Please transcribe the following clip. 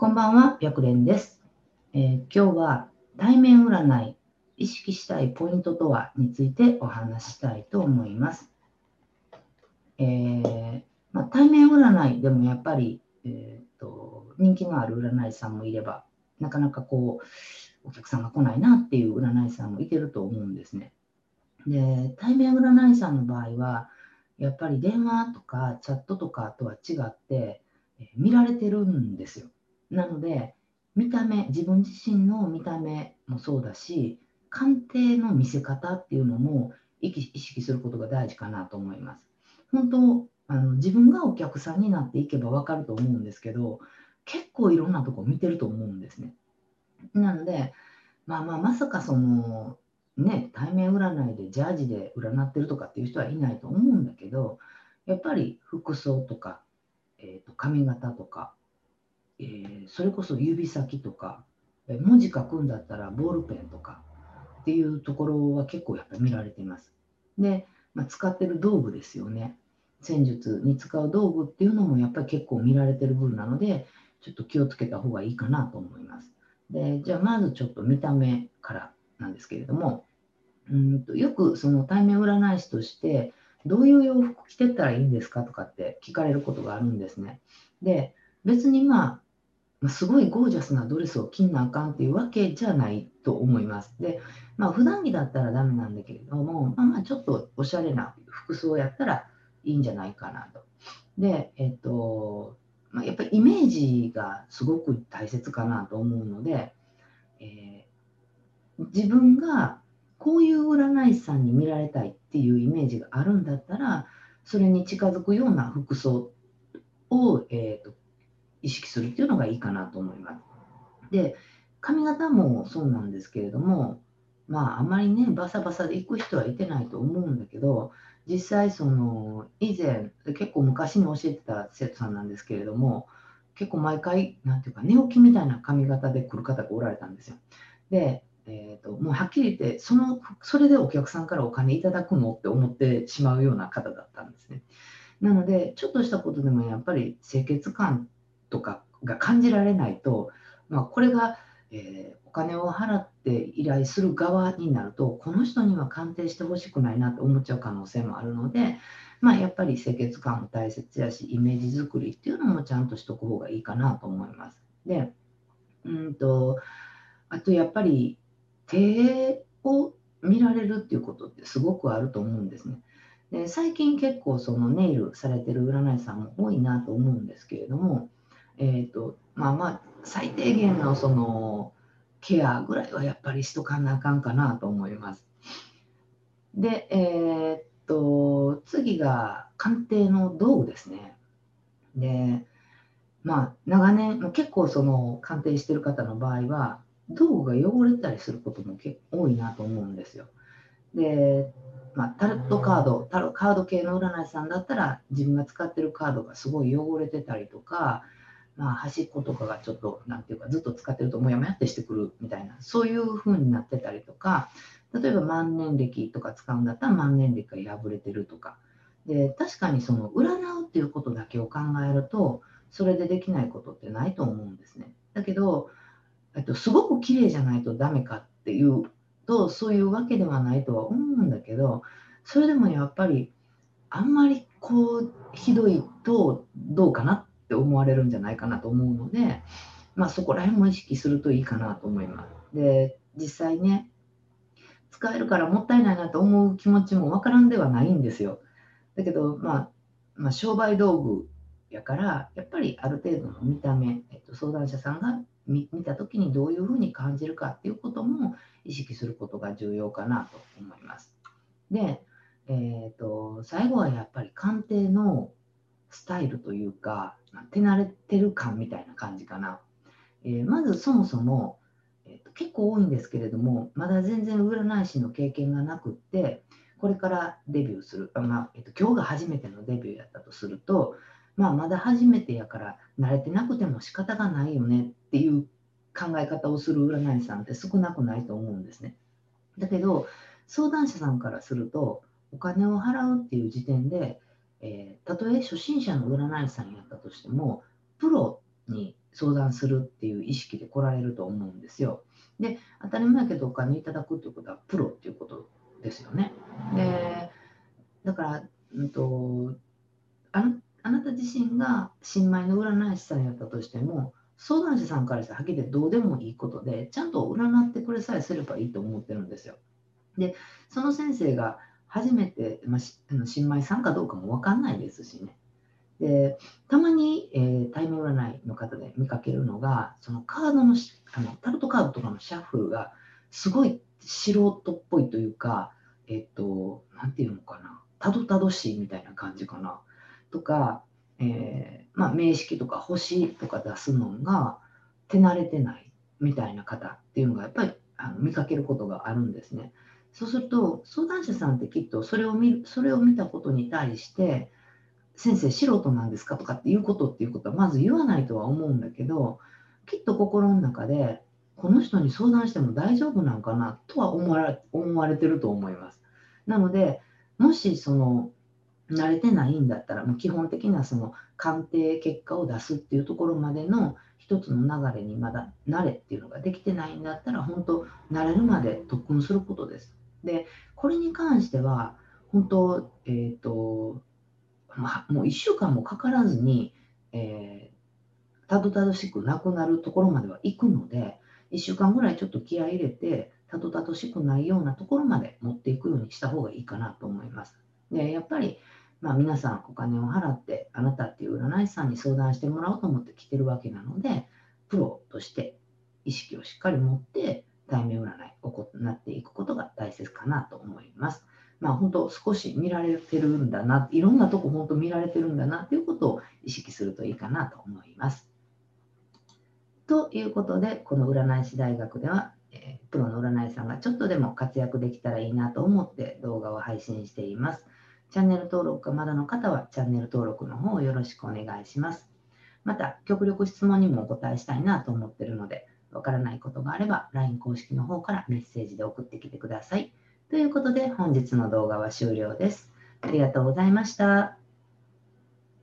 こんばんは、白蓮です、えー今日は対面占い、意識したいポイントとはについてお話したいと思います。えーまあ、対面占いでもやっぱり、えーと人気のある占い師さんもいれば、なかなかこうお客さんが来ないなっていう占い師さんもいてると思うんですね。で、対面占い師さんの場合は、やっぱり電話とかチャットとかとは違って、えー見られてるんですよ。なので、見た目、自分自身の見た目もそうだし、鑑定の見せ方っていうのも意識することが大事かなと思います。本当あの、自分がお客さんになっていけば分かると思うんですけど、結構いろんなとこ見てると思うんですね。なので、まあまあ、まさかその、ね、対面占いでジャージで占ってるとかっていう人はいないと思うんだけど、やっぱり服装とか、えーと髪型とか、えーそれこそ指先とか、え文字書くんだったらボールペンとかっていうところは結構やっぱ見られています。で、まあ、使ってる道具ですよね。戦術に使う道具っていうのもやっぱり結構見られてる分なので、ちょっと気をつけた方がいいかなと思います。で、じゃあまずちょっと見た目からなんですけれども、うんとよくその対面占い師として、どういう洋服着てったらいいんですかとかって聞かれることがあるんですね。で、別に、まあすごいゴージャスなドレスを着んなあかんっていうわけじゃないと思います。で、まあ普段着だったらダメなんだけれども、まあまあちょっとおしゃれな服装やったらいいんじゃないかなと。で、えっと、まあ、やっぱりイメージがすごく大切かなと思うので、えー自分がこういう占い師さんに見られたいっていうイメージがあるんだったら、それに近づくような服装を、えーと意識するっていうのがいいかなと思います。で、髪型もそうなんですけれども、まあ、あまりね、バサバサで行く人はいてないと思うんだけど、実際、その、以前、結構昔に教えてた生徒さんなんですけれども、結構毎回、なんていうか、寝起きみたいな髪型で来る方がおられたんですよ。で、えーともうはっきり言ってその、それでお客さんからお金いただくの？って思ってしまうような方だったんですね。なので、ちょっとしたことでもやっぱり清潔感とかが感じられないと、まあ、これが、えーお金を払って依頼する側になると、この人には鑑定してほしくないなと思っちゃう可能性もあるので、まあ、やっぱり清潔感も大切やし、イメージ作りっていうのもちゃんとしとく方がいいかなと思います。で、うんと、あとやっぱり手を見られるっていうことってすごくあると思うんですね。で最近結構そのネイルされてる占い師さんも多いなと思うんですけれども、えーとまあまあ最低限のそのケアぐらいはやっぱりしとかなあかんかなと思います。で、えーっと次が鑑定の道具ですね。で、まあ長年も結構その鑑定してる方の場合は道具が汚れたりすることも結構多いなと思うんですよ。で、まあ、タロットカード、タロカード系の占い師さんだったら自分が使ってるカードがすごい汚れてたりとか、まあ、端っことかがちょっと、なんていうか、ずっと使ってるともやもやってしてくるみたいな、そういう風になってたりとか、例えば万年暦とか使うんだったら万年暦が破れてるとか。で、確かにその占うっていうことだけを考えると、それでできないことってないと思うんですね。だけど、えっと、すごく綺麗じゃないとダメかっていうと、そういうわけではないとは思うんだけど、それでもやっぱり、あんまりこう、ひどいとどうかなってって思われるんじゃないかなと思うので、まあそこら辺も意識するといいかなと思います。で、実際ね、使えるからもったいないなと思う気持ちもわからんではないんですよ。だけど、まあ、まあ、商売道具やから、やっぱりある程度の見た目、えっと、相談者さんが見見たときにどういうふうに感じるかっていうことも意識することが重要かなと思います。で、えー、と最後はやっぱり鑑定のスタイルというか、手慣れてる感みたいな感じかな。えーまずそもそも、えーと結構多いんですけれども、まだ全然占い師の経験がなくって、これからデビューする、あまあえっと今日が初めてのデビューやったとすると、まあ、まだ初めてやから慣れてなくても仕方がないよねっていう考え方をする占い師さんって少なくないと思うんですね。だけど相談者さんからするとお金を払うっていう時点で、えーたとえ初心者の占い師さんやったとしてもプロに相談するっていう意識で来られると思うんですよ。で、当たり前やけどお金いただくっていうことはプロっていうことですよね。で、だから、うんと、ああなた自身が新米の占い師さんやったとしても、相談者さんからしたらはっきりどうでもいいことで、ちゃんと占ってくれさえすればいいと思ってるんですよ。で、その先生が初めて、まあの、新米さんかどうかも分かんないですしね。でたまに、えー、タイム占いの方で見かけるのが、そのカードのあのタロットカードとかのシャッフルがすごい素人っぽいというか、えっ、と、なんていうのかな、たどたどしいみたいな感じかな。とか、えー、まあ、名式とか星とか出すのが手慣れてないみたいな方っていうのがやっぱりあの見かけることがあるんですね。そうすると相談者さんってきっとそれを見それを見たことに対して先生素人なんですかとかっていうことっていうことはまず言わないとは思うんだけどきっと心の中でこの人に相談しても大丈夫なんかなとは思われ思われてると思います。なのでもしその慣れてないんだったら、もう基本的なその鑑定結果を出すっていうところまでの一つの流れにまだ慣れっていうのができてないんだったら、本当、慣れるまで特訓することです。で、これに関しては、本当、え、ー、と、まあ、もう1週間もかからずに、えー、たどたどしくなくなるところまでは行くので、1週間ぐらいちょっと気合い入れて、たどたどしくないようなところまで持っていくようにした方がいいかなと思います。で、やっぱりまあ、皆さんお金を払ってあなたっていう占い師さんに相談してもらおうと思って来てるわけなのでプロとして意識をしっかり持って対面占いを行っていくことが大切かなと思います。まあ本当少し見られてるんだな、いろんなとこ本当見られてるんだなということを意識するといいかなと思います。ということで、この占い師大学では、えー、プロの占い師さんがちょっとでも活躍できたらいいなと思って動画を配信しています。チャンネル登録がまだの方はチャンネル登録の方をよろしくお願いします。また、極力質問にもお答えしたいなと思っているので、わからないことがあれば LINE 公式の方からメッセージで送ってきてください。ということで本日の動画は終了です。ありがとうございました。